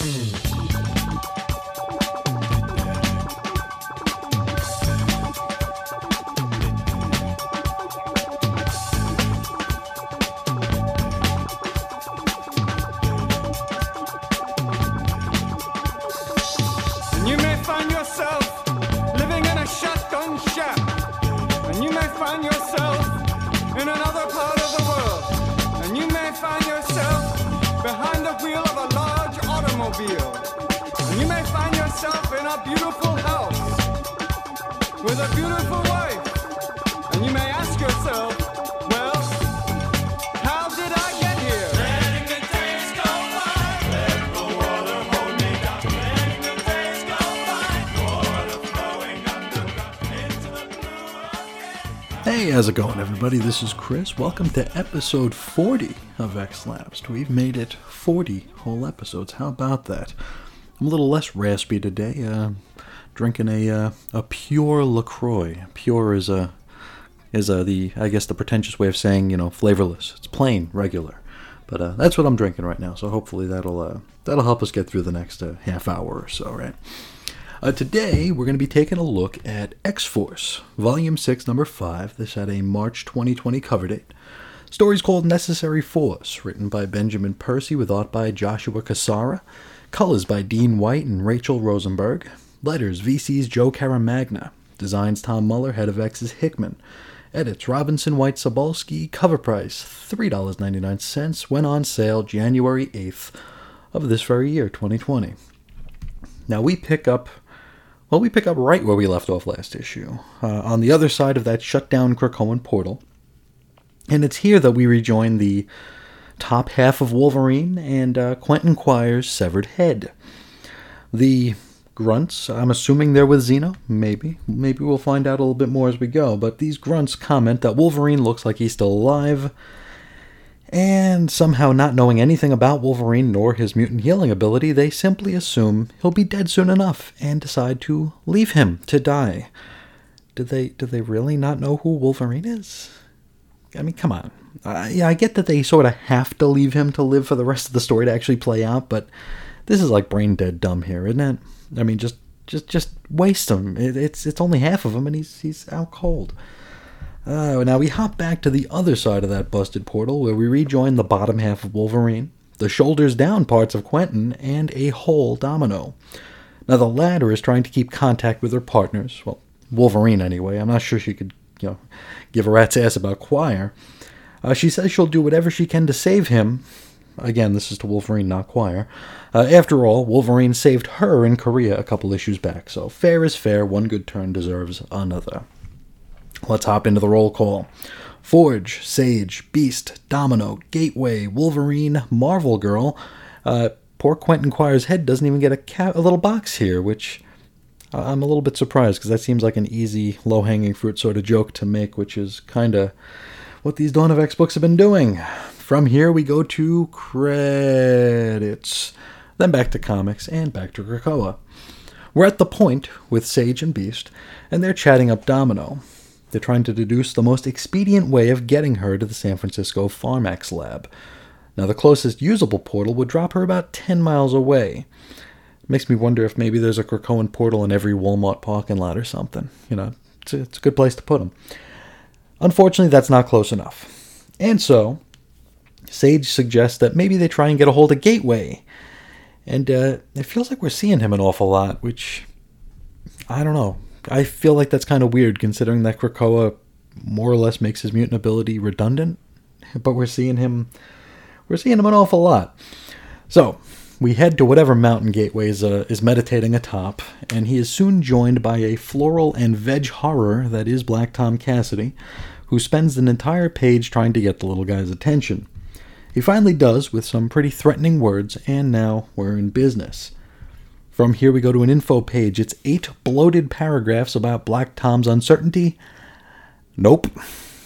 Mm-hmm. Everybody? This is Chris. Welcome to episode 40 of X Lapsed. We've made it 40 whole episodes. How about that? I'm a little less raspy today. Uh, drinking a uh, a pure Lacroix. Pure is a is uh, the I guess the pretentious way of saying you know flavorless. It's plain, regular. But uh, that's what I'm drinking right now. So hopefully that'll uh, that'll help us get through the next uh, half hour or so, right? Uh, today, we're going to be taking a look at X Force, Volume 6, Number 5. This had a March 2020 cover date. Story's called Necessary Force, written by Benjamin Percy with art by Joshua Cassara. Colors by Dean White and Rachel Rosenberg. Letters VC's Joe Caramagna. Designs Tom Muller, head of X's Hickman. Edits Robinson White Sobolski. Cover price $3.99. Went on sale January 8th of this very year, 2020. Now we pick up, well, we pick up right where we left off last issue, uh, on the other side of that shut down Krakoan portal. And it's here that we rejoin the top half of Wolverine and uh, Quentin Quire's severed head. The grunts, I'm assuming they're with Xeno. Maybe. Maybe we'll find out a little bit more as we go. But these grunts comment that Wolverine looks like he's still alive. And somehow, not knowing anything about Wolverine nor his mutant healing ability, they simply assume he'll be dead soon enough and decide to leave him to die. Did they? Did they really not know who Wolverine is? I mean, come on. Yeah, I get that they sort of have to leave him to live for the rest of the story to actually play out, but this is like brain dead dumb here, isn't it? I mean, just just just waste him. It, it's it's only half of him, and he's he's out cold. Uh, now we hop back to the other side of that busted portal where we rejoin the bottom half of Wolverine, the shoulders down parts of Quentin, and a whole Domino. Now the latter is trying to keep contact with her partners. Well, Wolverine anyway. I'm not sure she could, you know, give a rat's ass about Quire. Uh, she says she'll do whatever she can to save him. Again, this is to Wolverine, not Quire. Uh, after all, Wolverine saved her in Korea a couple issues back, so fair is fair. One good turn deserves another. Let's hop into the roll call. Forge, Sage, Beast, Domino, Gateway, Wolverine, Marvel Girl. Uh, poor Quentin Quire's head doesn't even get a, ca- a little box here, which uh, I'm a little bit surprised because that seems like an easy, low hanging fruit sort of joke to make, which is kind of what these Dawn of X books have been doing. From here, we go to credits, then back to comics, and back to Krakoa. We're at the point with Sage and Beast, and they're chatting up Domino. They're trying to deduce the most expedient way of getting her to the San Francisco Pharmax lab. Now, the closest usable portal would drop her about 10 miles away. Makes me wonder if maybe there's a Krakoan portal in every Walmart parking lot or something. You know, it's a, it's a good place to put them. Unfortunately, that's not close enough. And so, Sage suggests that maybe they try and get a hold of Gateway. And uh, it feels like we're seeing him an awful lot, which I don't know. I feel like that's kind of weird considering that Krakoa more or less makes his mutant ability redundant, but we're seeing him we're seeing him an awful lot. So, we head to whatever mountain Gateway uh, is meditating atop, and he is soon joined by a floral and veg horror that is Black Tom Cassidy, who spends an entire page trying to get the little guy's attention. He finally does with some pretty threatening words, and now we're in business. From here, we go to an info page. It's eight bloated paragraphs about Black Tom's uncertainty. Nope.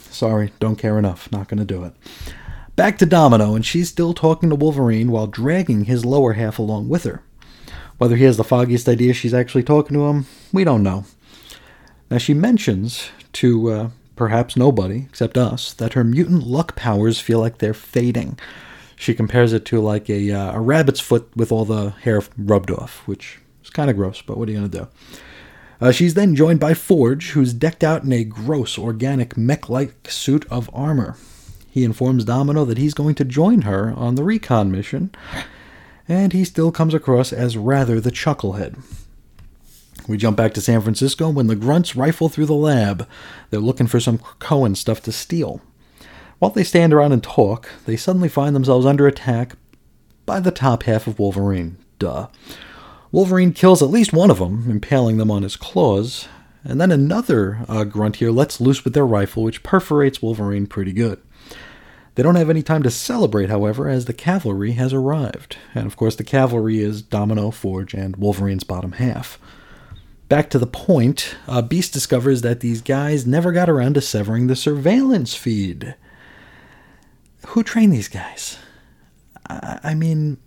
Sorry, don't care enough. Not going to do it. Back to Domino, and she's still talking to Wolverine while dragging his lower half along with her. Whether he has the foggiest idea she's actually talking to him, we don't know. Now, she mentions to uh, perhaps nobody except us that her mutant luck powers feel like they're fading. She compares it to like a, uh, a rabbit's foot with all the hair rubbed off, which is kind of gross, but what are you going to do? Uh, she's then joined by Forge, who's decked out in a gross, organic, mech like suit of armor. He informs Domino that he's going to join her on the recon mission, and he still comes across as rather the chucklehead. We jump back to San Francisco when the grunts rifle through the lab. They're looking for some Krakoan stuff to steal. While they stand around and talk, they suddenly find themselves under attack by the top half of Wolverine. Duh. Wolverine kills at least one of them, impaling them on his claws, and then another uh, grunt here lets loose with their rifle, which perforates Wolverine pretty good. They don't have any time to celebrate, however, as the cavalry has arrived. And of course, the cavalry is Domino, Forge, and Wolverine's bottom half. Back to the point, uh, Beast discovers that these guys never got around to severing the surveillance feed. Who trained these guys? I, I mean,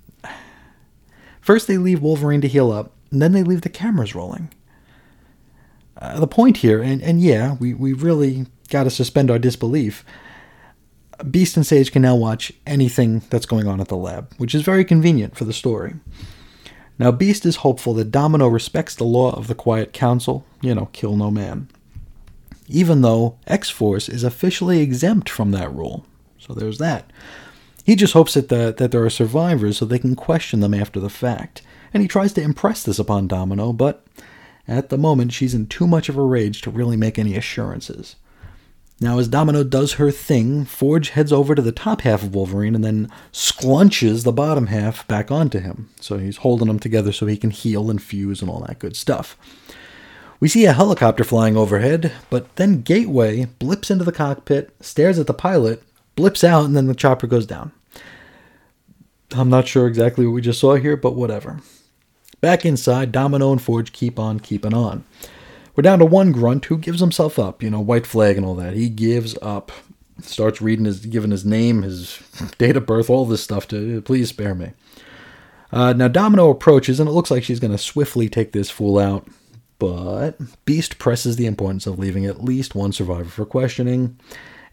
first they leave Wolverine to heal up, and then they leave the cameras rolling. Uh, the point here, and, and yeah, we, we really got to suspend our disbelief. Beast and Sage can now watch anything that's going on at the lab, which is very convenient for the story. Now, Beast is hopeful that Domino respects the law of the Quiet Council, you know, kill no man, even though X Force is officially exempt from that rule. So there's that. He just hopes that, the, that there are survivors so they can question them after the fact, and he tries to impress this upon Domino, but at the moment she's in too much of a rage to really make any assurances. Now, as Domino does her thing, Forge heads over to the top half of Wolverine and then sklunches the bottom half back onto him. So he's holding them together so he can heal and fuse and all that good stuff. We see a helicopter flying overhead, but then Gateway blips into the cockpit, stares at the pilot, blips out, and then the chopper goes down. I'm not sure exactly what we just saw here, but whatever. Back inside, Domino and Forge keep on keeping on. We're down to one grunt who gives himself up, you know, white flag and all that. He gives up. Starts reading his, giving his name, his date of birth, all this stuff to, please spare me. Uh, now Domino approaches, and it looks like she's going to swiftly take this fool out. But Beast presses the importance of leaving at least one survivor for questioning,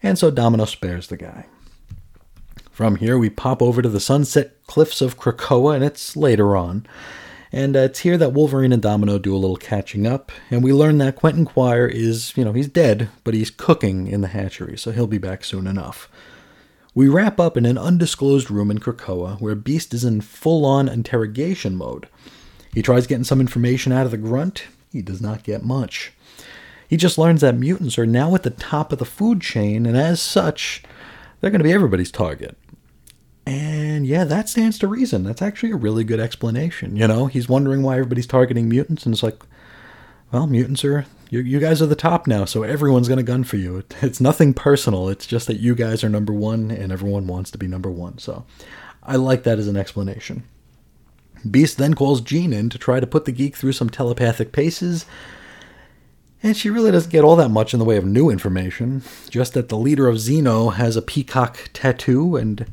and so Domino spares the guy. From here, we pop over to the sunset cliffs of Krakoa, and it's later on. And uh, it's here that Wolverine and Domino do a little catching up, and we learn that Quentin Quire is, you know, he's dead, but he's cooking in the hatchery, so he'll be back soon enough. We wrap up in an undisclosed room in Krakoa where Beast is in full on interrogation mode. He tries getting some information out of the grunt, he does not get much. He just learns that mutants are now at the top of the food chain, and as such, they're going to be everybody's target. And yeah, that stands to reason. That's actually a really good explanation. You know, he's wondering why everybody's targeting mutants, and it's like, well, mutants are you, you guys are the top now, so everyone's gonna gun for you. It, it's nothing personal. It's just that you guys are number one, and everyone wants to be number one. So, I like that as an explanation. Beast then calls Jean in to try to put the geek through some telepathic paces, and she really doesn't get all that much in the way of new information. Just that the leader of Xeno has a peacock tattoo and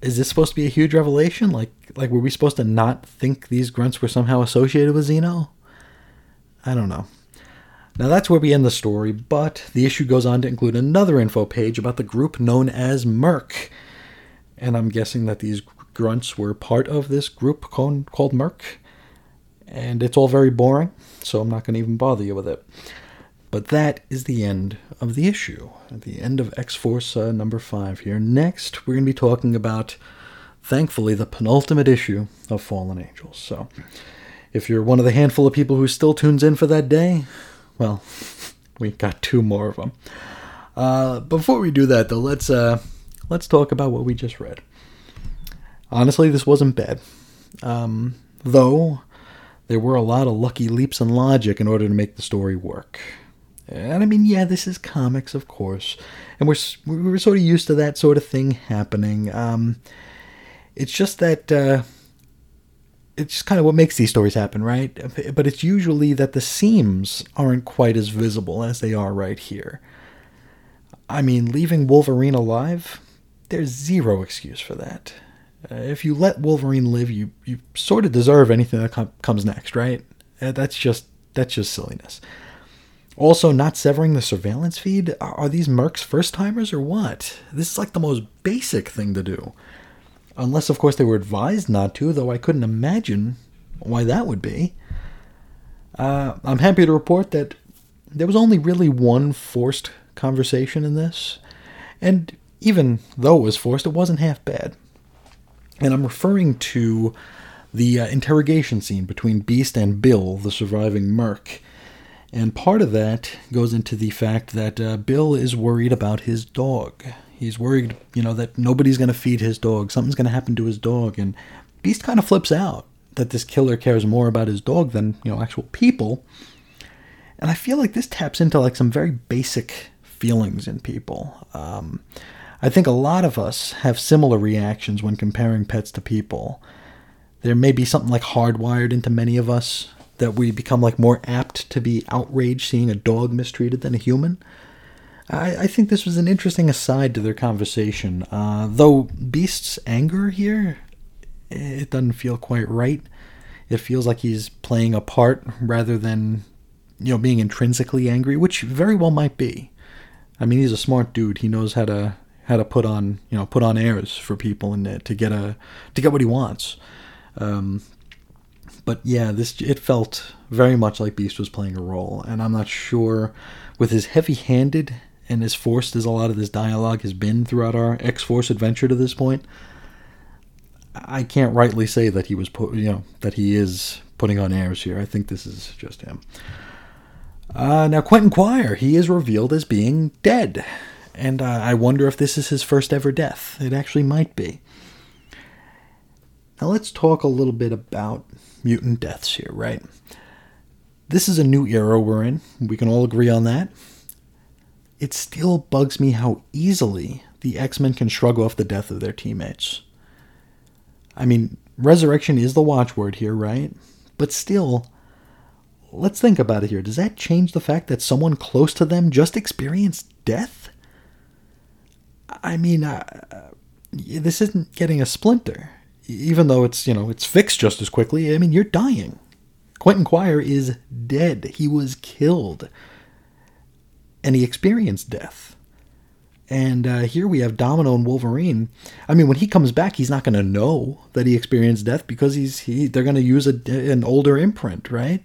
is this supposed to be a huge revelation? Like, like were we supposed to not think these grunts were somehow associated with Xeno? I don't know. Now that's where we end the story, but the issue goes on to include another info page about the group known as Merc. And I'm guessing that these grunts were part of this group called, Merc. And it's all very boring, so I'm not going to even bother you with it. But that is the end of the issue, at the end of X Force uh, number 5 here. Next, we're going to be talking about, thankfully, the penultimate issue of Fallen Angels. So, if you're one of the handful of people who still tunes in for that day, well, we got two more of them. Uh, before we do that, though, let's uh, let's talk about what we just read. Honestly, this wasn't bad, um, though there were a lot of lucky leaps in logic in order to make the story work. And I mean, yeah, this is comics, of course, and we're we're sort of used to that sort of thing happening. Um, it's just that uh, it's just kind of what makes these stories happen, right? But it's usually that the seams aren't quite as visible as they are right here. I mean, leaving Wolverine alive, there's zero excuse for that. Uh, if you let Wolverine live, you you sort of deserve anything that com- comes next, right? Uh, that's just that's just silliness. Also, not severing the surveillance feed? Are these mercs first timers or what? This is like the most basic thing to do. unless, of course, they were advised not to, though I couldn't imagine why that would be. Uh, I'm happy to report that there was only really one forced conversation in this, and even though it was forced, it wasn't half bad. And I'm referring to the uh, interrogation scene between Beast and Bill, the surviving merc. And part of that goes into the fact that uh, Bill is worried about his dog. He's worried, you know, that nobody's going to feed his dog. Something's going to happen to his dog. And Beast kind of flips out that this killer cares more about his dog than, you know, actual people. And I feel like this taps into like some very basic feelings in people. Um, I think a lot of us have similar reactions when comparing pets to people. There may be something like hardwired into many of us that we become like more apt to be outraged seeing a dog mistreated than a human. I, I think this was an interesting aside to their conversation. Uh, though Beast's anger here, it doesn't feel quite right. It feels like he's playing a part rather than, you know, being intrinsically angry, which very well might be. I mean, he's a smart dude. He knows how to how to put on you know put on airs for people and uh, to get a to get what he wants. Um, but yeah, this it felt very much like Beast was playing a role, and I'm not sure with as heavy-handed and as forced as a lot of this dialogue has been throughout our X-Force adventure to this point. I can't rightly say that he was put, you know, that he is putting on airs here. I think this is just him. Uh, now, Quentin Quire, he is revealed as being dead and uh, I wonder if this is his first ever death. It actually might be. Now let's talk a little bit about mutant deaths here, right? This is a new era we're in. We can all agree on that. It still bugs me how easily the X Men can shrug off the death of their teammates. I mean, resurrection is the watchword here, right? But still, let's think about it here. Does that change the fact that someone close to them just experienced death? I mean, uh, this isn't getting a splinter, even though it's you know it's fixed just as quickly. I mean, you're dying. Quentin Quire is dead. He was killed, and he experienced death. And uh, here we have Domino and Wolverine. I mean, when he comes back, he's not going to know that he experienced death because he's he. They're going to use a, an older imprint, right?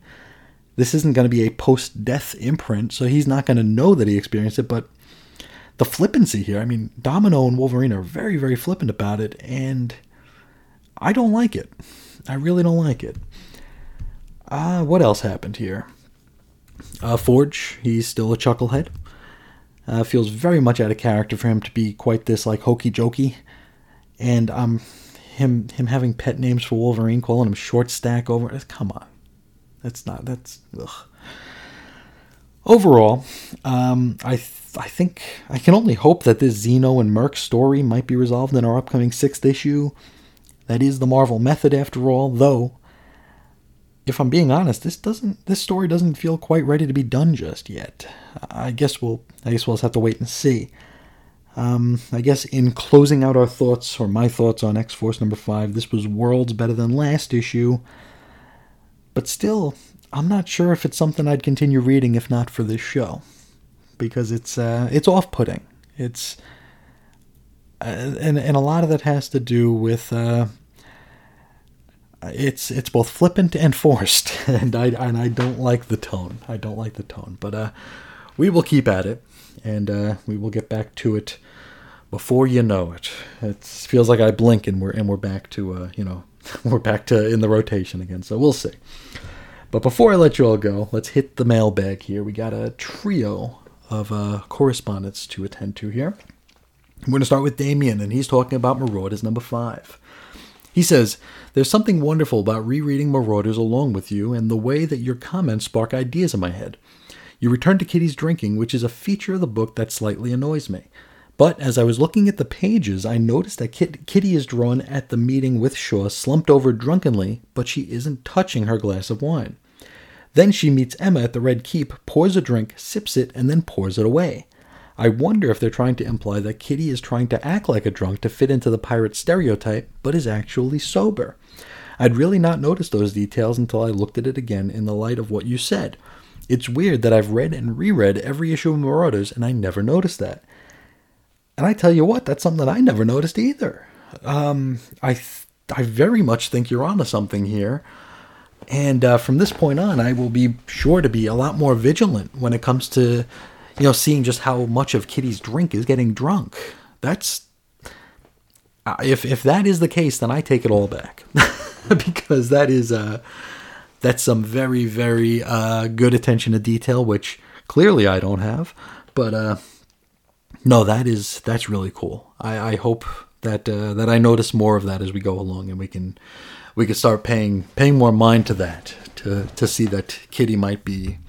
This isn't going to be a post-death imprint, so he's not going to know that he experienced it. But the flippancy here. I mean, Domino and Wolverine are very, very flippant about it, and I don't like it. I really don't like it. Uh, what else happened here? Uh, Forge, he's still a chucklehead. Uh, feels very much out of character for him to be quite this like hokey jokey, and um, him him having pet names for Wolverine, calling him Short Stack over. Come on, that's not that's. Ugh. Overall, um, I th- I think I can only hope that this Xeno and Merc story might be resolved in our upcoming sixth issue. That is the Marvel method, after all. Though, if I'm being honest, this doesn't this story doesn't feel quite ready to be done just yet. I guess we'll I guess we'll just have to wait and see. Um, I guess in closing out our thoughts or my thoughts on X Force number five, this was worlds better than last issue. But still, I'm not sure if it's something I'd continue reading if not for this show, because it's uh, it's off-putting. It's uh, and and a lot of that has to do with uh, it's it's both flippant and forced, and I and I don't like the tone. I don't like the tone, but uh, we will keep at it, and uh, we will get back to it before you know it. It feels like I blink and we're and we're back to uh, you know we're back to in the rotation again. So we'll see. But before I let you all go, let's hit the mailbag here. We got a trio of uh, correspondence to attend to here. I'm going to start with Damien, and he's talking about Marauders number five. He says, There's something wonderful about rereading Marauders along with you and the way that your comments spark ideas in my head. You return to Kitty's drinking, which is a feature of the book that slightly annoys me. But as I was looking at the pages, I noticed that Kit- Kitty is drawn at the meeting with Shaw, slumped over drunkenly, but she isn't touching her glass of wine. Then she meets Emma at the Red Keep, pours a drink, sips it, and then pours it away. I wonder if they're trying to imply that Kitty is trying to act like a drunk to fit into the pirate stereotype, but is actually sober. I'd really not noticed those details until I looked at it again in the light of what you said. It's weird that I've read and reread every issue of Marauders and I never noticed that. And I tell you what, that's something that I never noticed either. um, I th- I very much think you're onto something here. And uh, from this point on, I will be sure to be a lot more vigilant when it comes to, you know, seeing just how much of Kitty's drink is getting drunk. That's uh, if if that is the case, then I take it all back because that is uh, that's some very very uh, good attention to detail, which clearly I don't have. But uh, no, that is that's really cool. I, I hope that uh, that I notice more of that as we go along, and we can we could start paying paying more mind to that to to see that Kitty might be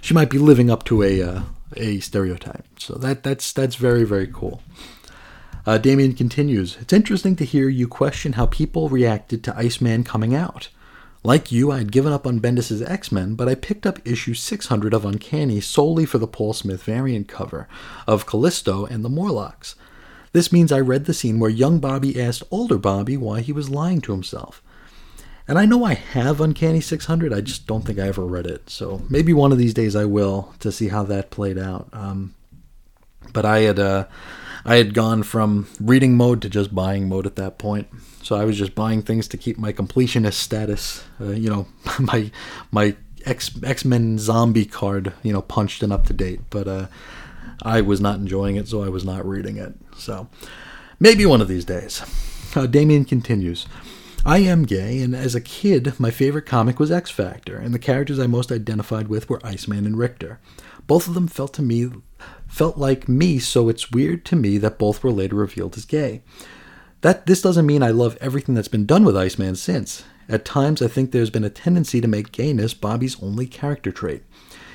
she might be living up to a uh, a stereotype. So that that's that's very very cool. Uh, Damien continues. It's interesting to hear you question how people reacted to Iceman coming out. Like you, I had given up on Bendis' X Men, but I picked up issue 600 of Uncanny solely for the Paul Smith variant cover of Callisto and the Morlocks. This means I read the scene where young Bobby asked older Bobby why he was lying to himself. And I know I have Uncanny 600, I just don't think I ever read it. So maybe one of these days I will to see how that played out. Um, but I had uh, I had gone from reading mode to just buying mode at that point. So I was just buying things to keep my completionist status. Uh, you know, my my X X Men zombie card, you know, punched and up to date. But uh, I was not enjoying it, so I was not reading it. So maybe one of these days. Uh, Damien continues. I am gay, and as a kid, my favorite comic was X Factor, and the characters I most identified with were Iceman and Rictor. Both of them felt to me felt like me, so it's weird to me that both were later revealed as gay. That this doesn't mean I love everything that's been done with Iceman since. At times I think there's been a tendency to make gayness Bobby's only character trait.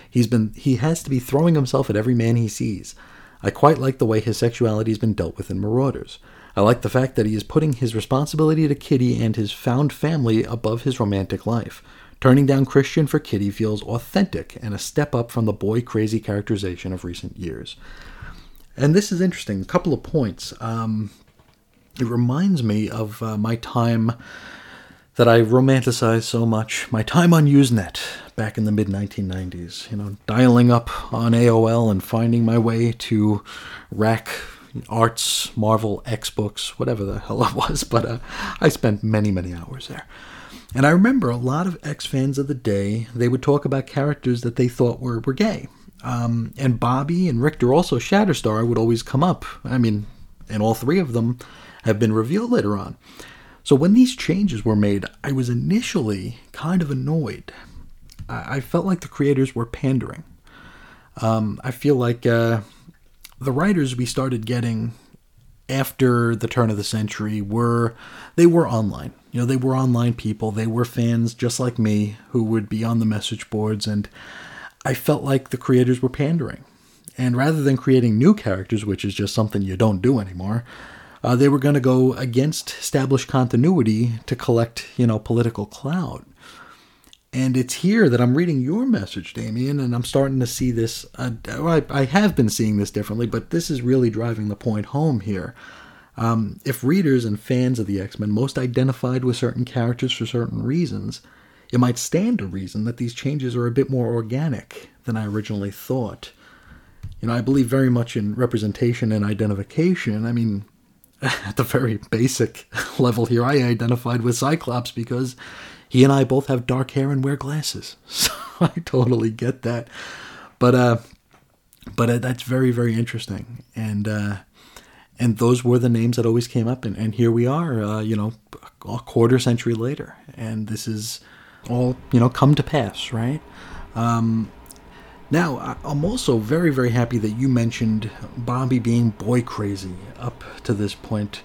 He's been he has to be throwing himself at every man he sees. I quite like the way his sexuality has been dealt with in Marauders. I like the fact that he is putting his responsibility to Kitty and his found family above his romantic life. Turning down Christian for Kitty feels authentic and a step up from the boy crazy characterization of recent years. And this is interesting. A couple of points. Um, it reminds me of uh, my time that I romanticized so much, my time on Usenet back in the mid 1990s. You know, dialing up on AOL and finding my way to rec arts, Marvel, X books, whatever the hell it was. But uh, I spent many, many hours there. And I remember a lot of X fans of the day, they would talk about characters that they thought were, were gay. Um, and Bobby and Rictor, also Shatterstar, would always come up. I mean, and all three of them have been revealed later on. So when these changes were made, I was initially kind of annoyed. I, I felt like the creators were pandering. Um, I feel like uh, the writers we started getting after the turn of the century were they were online. You know, they were online people. They were fans just like me who would be on the message boards and I felt like the creators were pandering. And rather than creating new characters, which is just something you don't do anymore, uh, they were going to go against established continuity to collect, you know, political clout. And it's here that I'm reading your message, Damien, and I'm starting to see this. Uh, I, I have been seeing this differently, but this is really driving the point home here. Um, if readers and fans of the X Men most identified with certain characters for certain reasons, it might stand to reason that these changes are a bit more organic than I originally thought. You know, I believe very much in representation and identification. I mean, at the very basic level here, I identified with Cyclops because he and I both have dark hair and wear glasses. So I totally get that. But uh, but uh, that's very very interesting, and uh, and those were the names that always came up, and, and here we are, uh, you know, a quarter century later, and this is all you know come to pass, right? Um, now, I'm also very, very happy that you mentioned Bobby being boy crazy up to this point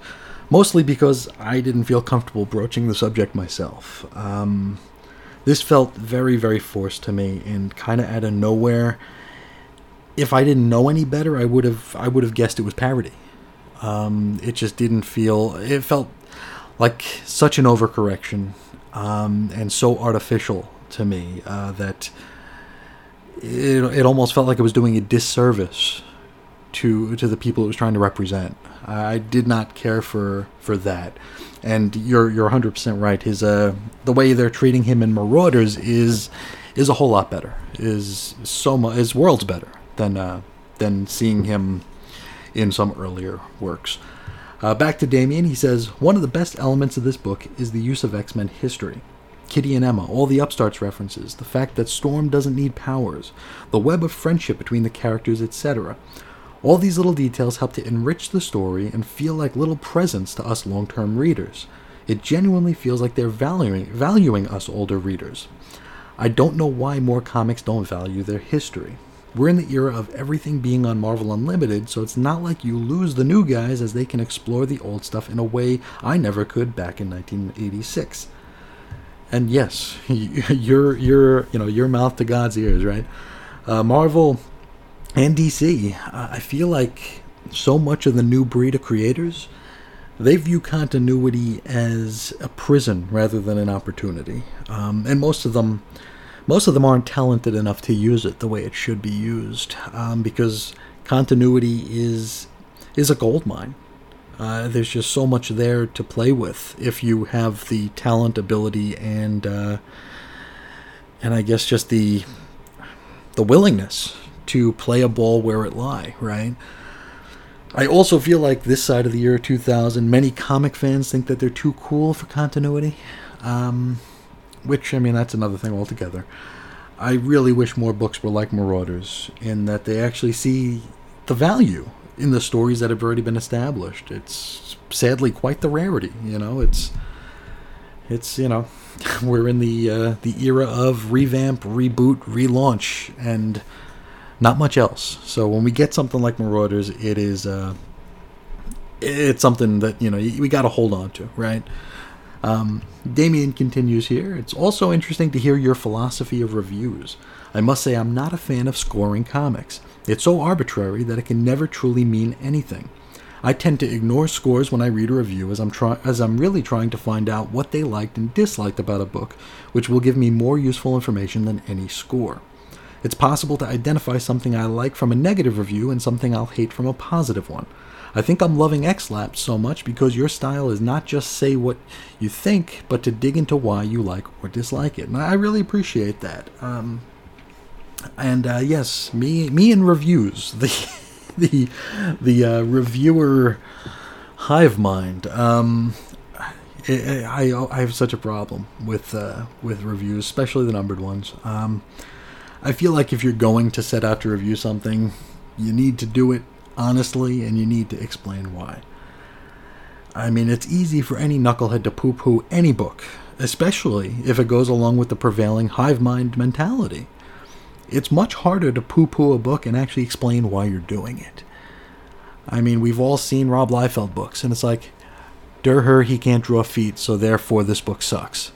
mostly because I didn't feel comfortable broaching the subject myself. Um, this felt very, very forced to me and kind of out of nowhere. If I didn't know any better, I would have I would have guessed it was parody. Um, it just didn't feel. It felt like such an overcorrection um, and so artificial to me uh, that it, it almost felt like it was doing a disservice to to the people it was trying to represent. I did not care for for that. And you're you're 100% right. His uh the way they're treating him in Marauders is is a whole lot better. Is so much is worlds better than uh than seeing him in some earlier works. Uh, back to Damien, he says one of the best elements of this book is the use of X Men history. Kitty and Emma, all the upstarts references, the fact that Storm doesn't need powers, the web of friendship between the characters, etc. All these little details help to enrich the story and feel like little presents to us long term readers. It genuinely feels like they're valuing, valuing us older readers. I don't know why more comics don't value their history. We're in the era of everything being on Marvel Unlimited, so it's not like you lose the new guys as they can explore the old stuff in a way I never could back in 1986. And yes, your your you know your mouth to God's ears, right? Uh, Marvel and DC, I feel like so much of the new breed of creators, they view continuity as a prison rather than an opportunity, um, and most of them most of them aren't talented enough to use it the way it should be used um, because continuity is is a gold mine. Uh, there's just so much there to play with if you have the talent, ability, and uh, and I guess just the the willingness to play a ball where it lie. Right. I also feel like this side of the year 2000, many comic fans think that they're too cool for continuity. Um, which I mean that's another thing altogether. I really wish more books were like Marauders in that they actually see the value in the stories that have already been established. It's sadly quite the rarity, you know. It's it's you know we're in the uh, the era of revamp, reboot, relaunch, and not much else. So when we get something like Marauders, it is uh, it's something that you know we got to hold on to, right? Um, Damien continues here. It's also interesting to hear your philosophy of reviews. I must say, I'm not a fan of scoring comics. It's so arbitrary that it can never truly mean anything. I tend to ignore scores when I read a review as I'm try- as I'm really trying to find out what they liked and disliked about a book, which will give me more useful information than any score. It's possible to identify something I like from a negative review and something I'll hate from a positive one. I think I'm loving X-Lapsed so much because your style is not just say what you think, but to dig into why you like or dislike it. And I really appreciate that. Um, and uh, yes, me, me and reviews, the the the uh, reviewer hive mind. Um, I, I, I have such a problem with uh, with reviews, especially the numbered ones. Um, I feel like if you're going to set out to review something, you need to do it honestly, and you need to explain why. I mean, it's easy for any knucklehead to poo poo any book, especially if it goes along with the prevailing hive mind mentality. It's much harder to poo poo a book and actually explain why you're doing it. I mean, we've all seen Rob Liefeld books, and it's like, Durher, he can't draw feet, so therefore this book sucks.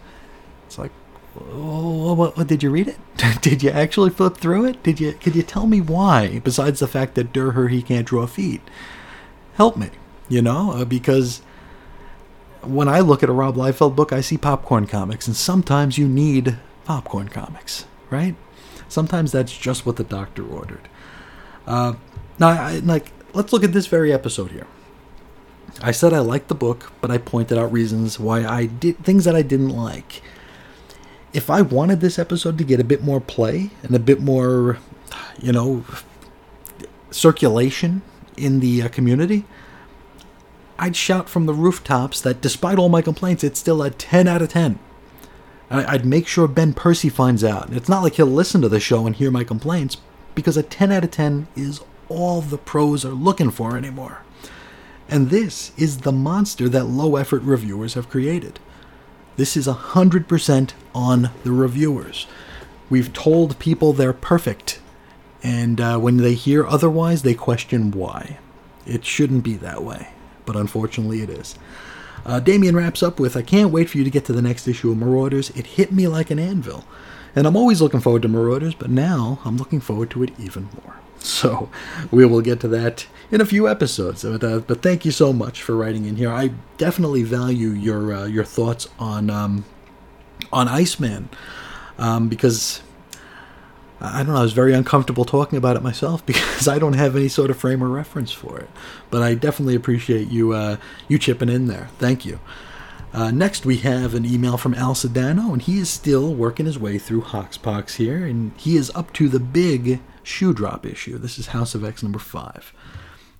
Oh, what, what, did you read it? did you actually flip through it? Did you? Could you tell me why? Besides the fact that Durher he can't draw feet, help me. You know, uh, because when I look at a Rob Liefeld book, I see popcorn comics, and sometimes you need popcorn comics, right? Sometimes that's just what the doctor ordered. Uh, now, I, like, let's look at this very episode here. I said I liked the book, but I pointed out reasons why I did things that I didn't like if I wanted this episode to get a bit more play and a bit more, you know, circulation in the uh, community, I'd shout from the rooftops that despite all my complaints, it's still a 10 out of 10. I'd make sure Ben Percy finds out. It's not like he'll listen to the show and hear my complaints, because a 10 out of 10 is all the pros are looking for anymore. And this is the monster that low effort reviewers have created. This is 100% on the reviewers. We've told people they're perfect, and uh, when they hear otherwise, they question why. It shouldn't be that way, but unfortunately it is. Uh, Damien wraps up with I can't wait for you to get to the next issue of Marauders. It hit me like an anvil. And I'm always looking forward to Marauders, but now I'm looking forward to it even more. So we will get to that in a few episodes. But, uh, but thank you so much for writing in here. I definitely value your uh, your thoughts on um, on Iceman um, because I don't know. I was very uncomfortable talking about it myself because I don't have any sort of frame or reference for it. But I definitely appreciate you uh, you chipping in there. Thank you. Uh, next, we have an email from Al Sedano, and he is still working his way through Hoxpox here, and he is up to the big shoe drop issue. This is House of X number five.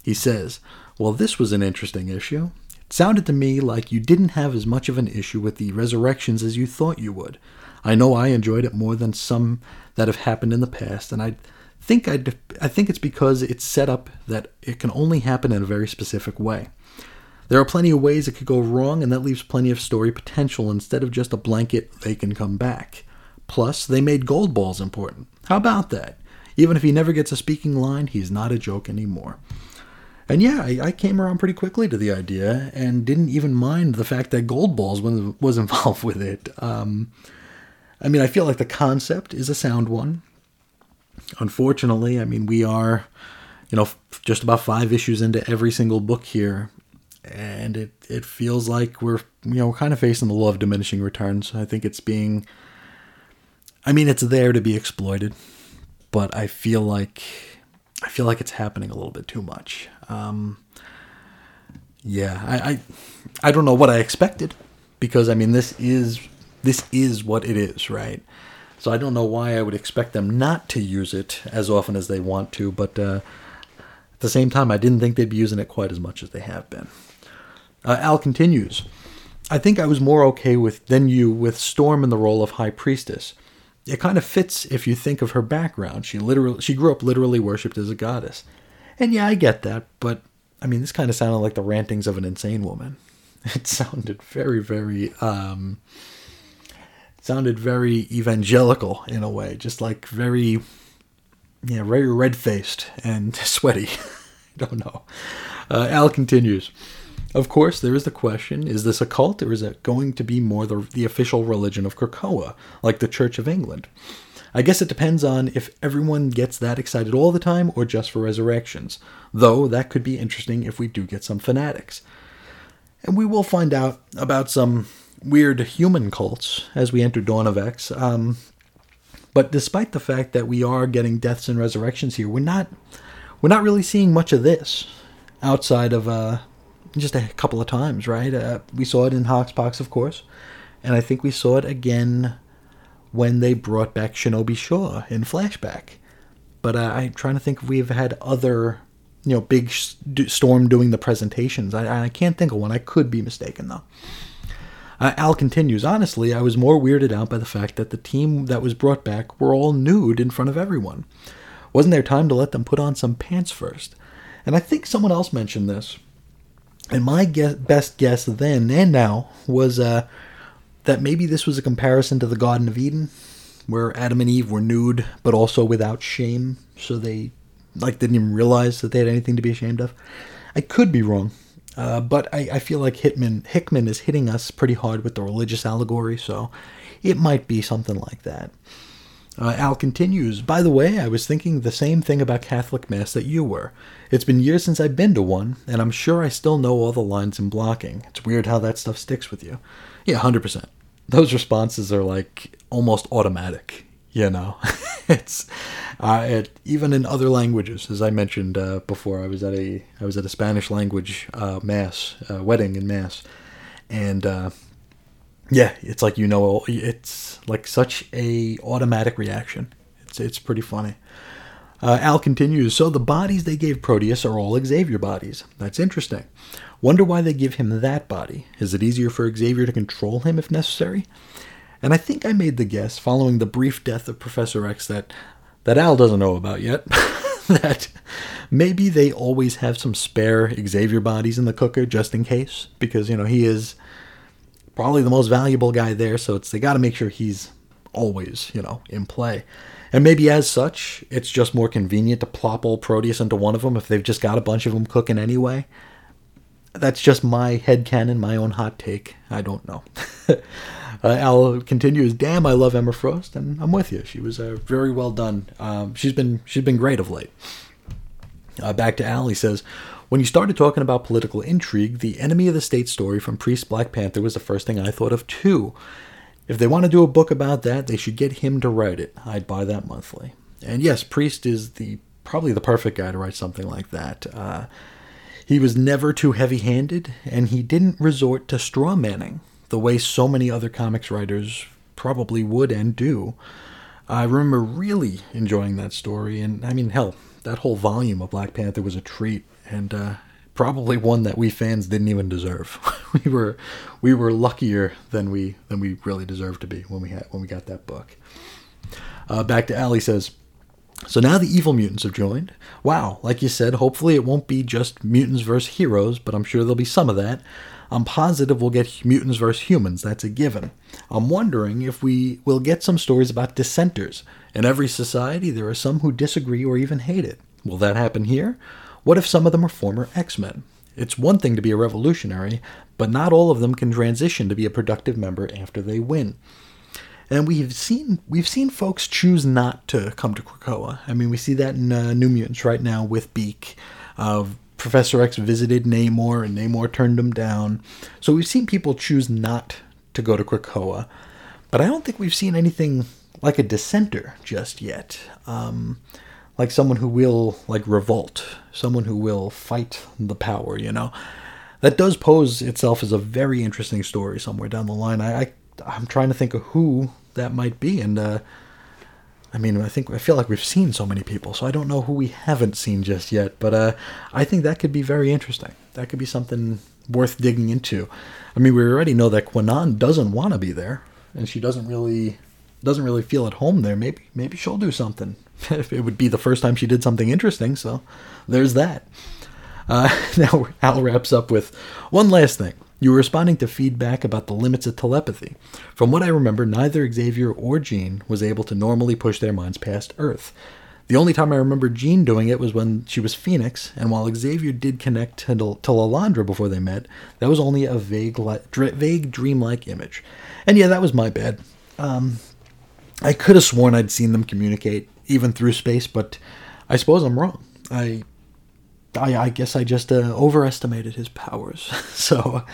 He says, Well, this was an interesting issue. It sounded to me like you didn't have as much of an issue with the resurrections as you thought you would. I know I enjoyed it more than some that have happened in the past, and I think I'd, I think it's because it's set up that it can only happen in a very specific way. There are plenty of ways it could go wrong, and that leaves plenty of story potential instead of just a blanket they can come back. Plus, they made Goldballs important. How about that? Even if he never gets a speaking line, he's not a joke anymore. And yeah, I, I, came around pretty quickly to the idea and didn't even mind the fact that Goldballs was, was involved with it. Um, I mean, I feel like the concept is a sound one. Unfortunately, I mean, we are, you know, just about five issues into every single book here, and it, it feels like we're, you know, we're kind of facing the law of diminishing returns. I think it's being, I mean, it's there to be exploited, but I feel like, I feel like it's happening a little bit too much. Um, yeah, I, I, I don't know what I expected because I mean this is this is what it is, right? So I don't know why I would expect them not to use it as often as they want to, but uh, at the same time, I didn't think they'd be using it quite as much as they have been. Uh, Al continues. I think I was more okay with than you with Storm in the role of High Priestess. It kind of fits if you think of her background. She literally she grew up literally worshipped as a goddess. And yeah, I get that, but I mean, this kind of sounded like the rantings of an insane woman. It sounded very, very, um, sounded very evangelical in a way, just like very, yeah, very red faced and sweaty. I don't know. Uh, Al continues. Of course, there is the question is this a cult or is it going to be more the, the official religion of Krakoa, like the Church of England? I guess it depends on if everyone gets that excited all the time or just for resurrections, though that could be interesting if we do get some fanatics. And we will find out about some weird human cults as we enter Dawn of X. Um, but despite the fact that we are getting deaths and resurrections here, we're not we're not really seeing much of this outside of uh, just a couple of times, right? Uh, we saw it in Hoxpox, of course, and I think we saw it again when they brought back Shinobi Shaw in flashback. But uh, I'm trying to think if we've had other, you know, big storm doing the presentations. I, I can't think of one. I could be mistaken though. Uh, Al continues, honestly, I was more weirded out by the fact that the team that was brought back were all nude in front of everyone. Wasn't there time to let them put on some pants first? And I think someone else mentioned this. And my guess, best guess then and now was uh, that maybe this was a comparison to the Garden of Eden, where Adam and Eve were nude but also without shame, so they like didn't even realize that they had anything to be ashamed of. I could be wrong, uh, but I, I, feel like Hickman Hickman is hitting us pretty hard with the religious allegory, so it might be something like that. Uh, Al continues, By the way, I was thinking the same thing about Catholic Mass that you were. It's been years since I've been to one, and I'm sure I still know all the lines and blocking. It's weird how that stuff sticks with you. Yeah, 100% those responses are like almost automatic you know it's uh, it, even in other languages as i mentioned uh, before i was at a i was at a spanish language uh, mass uh, wedding in mass and uh, yeah it's like you know it's like such a automatic reaction it's it's pretty funny uh, Al continues, so the bodies they gave Proteus are all Xavier bodies. That's interesting. Wonder why they give him that body. Is it easier for Xavier to control him if necessary? And I think I made the guess, following the brief death of Professor X, that, that Al doesn't know about yet, that maybe they always have some spare Xavier bodies in the cooker just in case, because, you know, he is probably the most valuable guy there, so it's they got to make sure he's always, you know, in play. And maybe as such, it's just more convenient to plop old Proteus into one of them if they've just got a bunch of them cooking anyway that's just my head headcanon, my own hot take. I don't know. uh, Al continues, "Damn, I love Emma Frost, and I'm with you. She was uh, very well done. Um, she's been she's been great of late." Uh, back to Al, he says, "When you started talking about political intrigue, the enemy of the state story from Priest Black Panther was the first thing I thought of too. If they want to do a book about that, they should get him to write it. I'd buy that monthly. And yes, Priest is the probably the perfect guy to write something like that." Uh, he was never too heavy handed, and he didn't resort to straw manning the way so many other comics writers probably would and do. I remember really enjoying that story, and I mean, hell, that whole volume of Black Panther was a treat. And uh, probably one that we fans didn't even deserve. we were we were luckier than we than we really deserved to be when we had when we got that book. Uh, back to Ali says. So now the evil mutants have joined. Wow, like you said, hopefully it won't be just mutants versus heroes, but I'm sure there'll be some of that. I'm positive we'll get mutants versus humans, that's a given. I'm wondering if we will get some stories about dissenters. In every society, there are some who disagree or even hate it. Will that happen here? What if some of them are former X Men? It's one thing to be a revolutionary, but not all of them can transition to be a productive member after they win. And we've seen we've seen folks choose not to come to Krakoa. I mean, we see that in uh, New Mutants right now with Beak. Uh, Professor X visited Namor, and Namor turned him down. So we've seen people choose not to go to Krakoa, but I don't think we've seen anything like a dissenter just yet. Um, like someone who will like revolt, someone who will fight the power, you know. That does pose itself as a very interesting story somewhere down the line. I, I I'm trying to think of who that might be, and uh, I mean, I think I feel like we've seen so many people, so I don't know who we haven't seen just yet. But uh, I think that could be very interesting. That could be something worth digging into. I mean, we already know that Kwannon doesn't want to be there, and she doesn't really doesn't really feel at home there. Maybe maybe she'll do something. it would be the first time she did something interesting, so there's that. Uh, now Al wraps up with one last thing. You were responding to feedback about the limits of telepathy. From what I remember, neither Xavier or Jean was able to normally push their minds past Earth. The only time I remember Jean doing it was when she was Phoenix, and while Xavier did connect to, to Lilandra before they met, that was only a vague, vague dreamlike image. And yeah, that was my bad. Um, I could have sworn I'd seen them communicate even through space, but I suppose I'm wrong. I I, I guess I just uh, overestimated his powers. so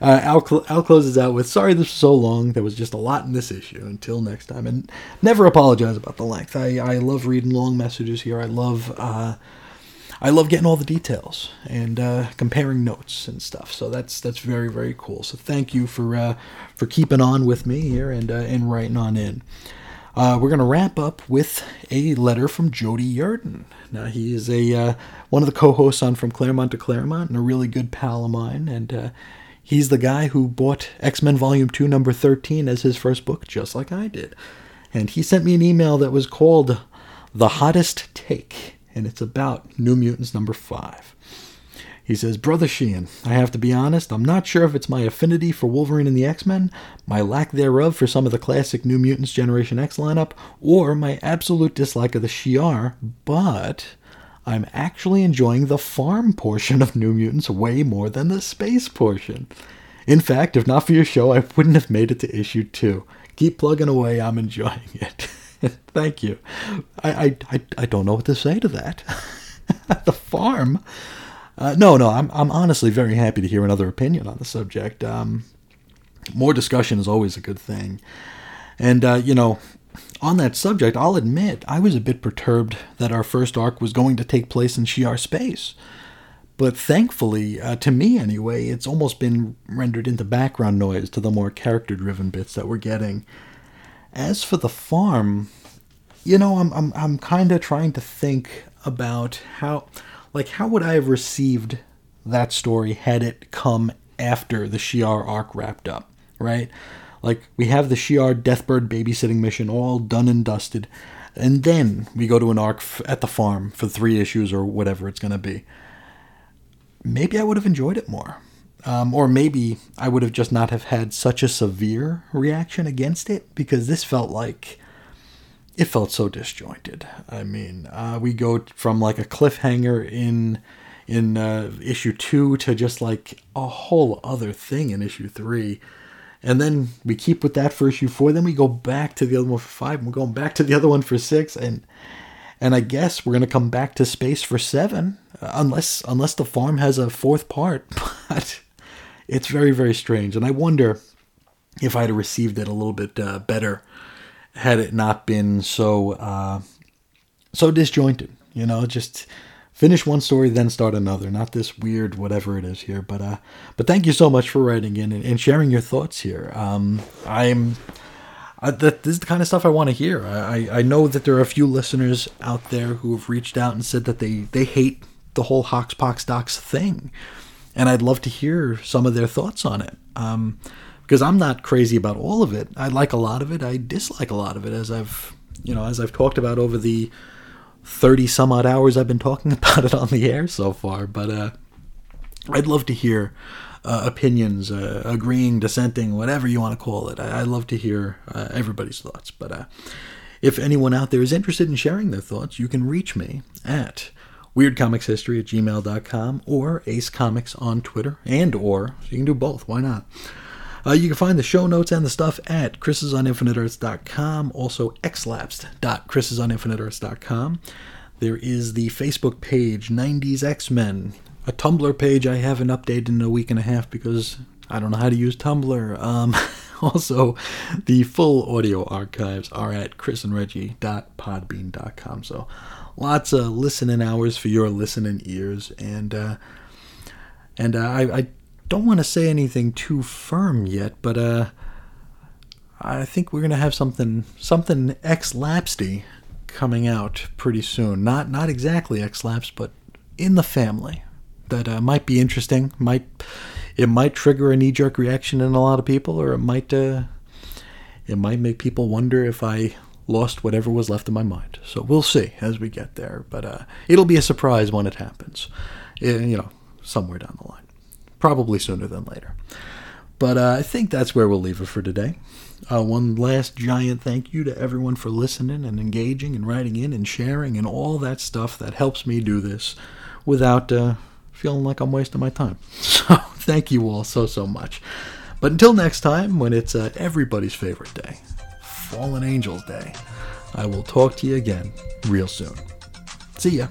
uh, Al, cl- Al closes out with Sorry this was so long. There was just a lot in this issue. Until next time. And never apologize about the length. I, I love reading long messages here. I love. Uh, I love getting all the details and uh, comparing notes and stuff. So that's that's very very cool. So thank you for uh, for keeping on with me here and uh, and writing on in. Uh, we're going to wrap up with a letter from Jody Yarden. Now, he is a uh, one of the co-hosts on From Claremont to Claremont and a really good pal of mine. And uh, he's the guy who bought X-Men Volume 2, Number 13 as his first book, just like I did. And he sent me an email that was called The Hottest Take, and it's about New Mutants number 5. He says, Brother Sheehan, I have to be honest, I'm not sure if it's my affinity for Wolverine and the X Men, my lack thereof for some of the classic New Mutants Generation X lineup, or my absolute dislike of the Shi'ar, but I'm actually enjoying the farm portion of New Mutants way more than the space portion. In fact, if not for your show, I wouldn't have made it to issue two. Keep plugging away, I'm enjoying it. Thank you. I, I, I, I don't know what to say to that. the farm? Uh, no, no, I'm, I'm honestly very happy to hear another opinion on the subject. Um, more discussion is always a good thing. And, uh, you know, on that subject, I'll admit I was a bit perturbed that our first arc was going to take place in Shi'ar space. But thankfully, uh, to me anyway, it's almost been rendered into background noise to the more character driven bits that we're getting. As for the farm, you know, I'm, I'm, I'm kind of trying to think about how like how would I have received that story had it come after the Shi'ar arc wrapped up, right? Like we have the Shi'ar Deathbird babysitting mission all done and dusted, and then we go to an arc f- at the farm for three issues or whatever it's going to be. Maybe I would have enjoyed it more. Um, or maybe I would have just not have had such a severe reaction against it because this felt like it felt so disjointed. I mean, uh, we go from like a cliffhanger in in uh, issue two to just like a whole other thing in issue three. And then we keep with that for issue four. Then we go back to the other one for five. And we're going back to the other one for six. And and I guess we're gonna come back to space for seven, uh, unless unless the farm has a fourth part. But it's very very strange. And I wonder if I'd have received it a little bit uh, better had it not been so uh, so disjointed. You know, just finish one story then start another. Not this weird whatever it is here. But uh, but thank you so much for writing in and, and sharing your thoughts here. Um, I'm. Uh, that this is the kind of stuff I want to hear. I, I know that there are a few listeners out there who have reached out and said that they, they hate the whole Hoxpox Docs thing. And I'd love to hear some of their thoughts on it. Um, because I'm not crazy about all of it. I like a lot of it. I dislike a lot of it, as I've you know as I've talked about over the thirty some odd hours I've been talking about it on the air so far. But uh, I'd love to hear uh, opinions, uh, agreeing, dissenting, whatever you want to call it. I, I love to hear uh, everybody's thoughts. But uh, if anyone out there is interested in sharing their thoughts, you can reach me at weirdcomicshistory at gmail.com or Ace Comics on Twitter and or, you can do both, why not? Uh, you can find the show notes and the stuff at chrisisoninfiniteearths.com, also xlapsed.chrisisoninfiniteearths.com. There is the Facebook page, 90s X-Men, a Tumblr page I haven't updated in a week and a half because I don't know how to use Tumblr. Um, also, the full audio archives are at chrisandreggie.podbean.com. So lots of listening hours for your listening ears. And uh, and uh, I, I don't want to say anything too firm yet, but uh, I think we're gonna have something something ex lapsedy coming out pretty soon. Not not exactly ex laps, but in the family that uh, might be interesting. Might it might trigger a knee jerk reaction in a lot of people, or it might uh, it might make people wonder if I lost whatever was left in my mind. So we'll see as we get there. But uh, it'll be a surprise when it happens. It, you know, somewhere down the line probably sooner than later. But uh, I think that's where we'll leave it for today. Uh, one last giant thank you to everyone for listening and engaging and writing in and sharing and all that stuff that helps me do this without uh, feeling like I'm wasting my time. So thank you all so, so much. But until next time, when it's uh, everybody's favorite day, Fallen Angels Day, I will talk to you again real soon. See ya.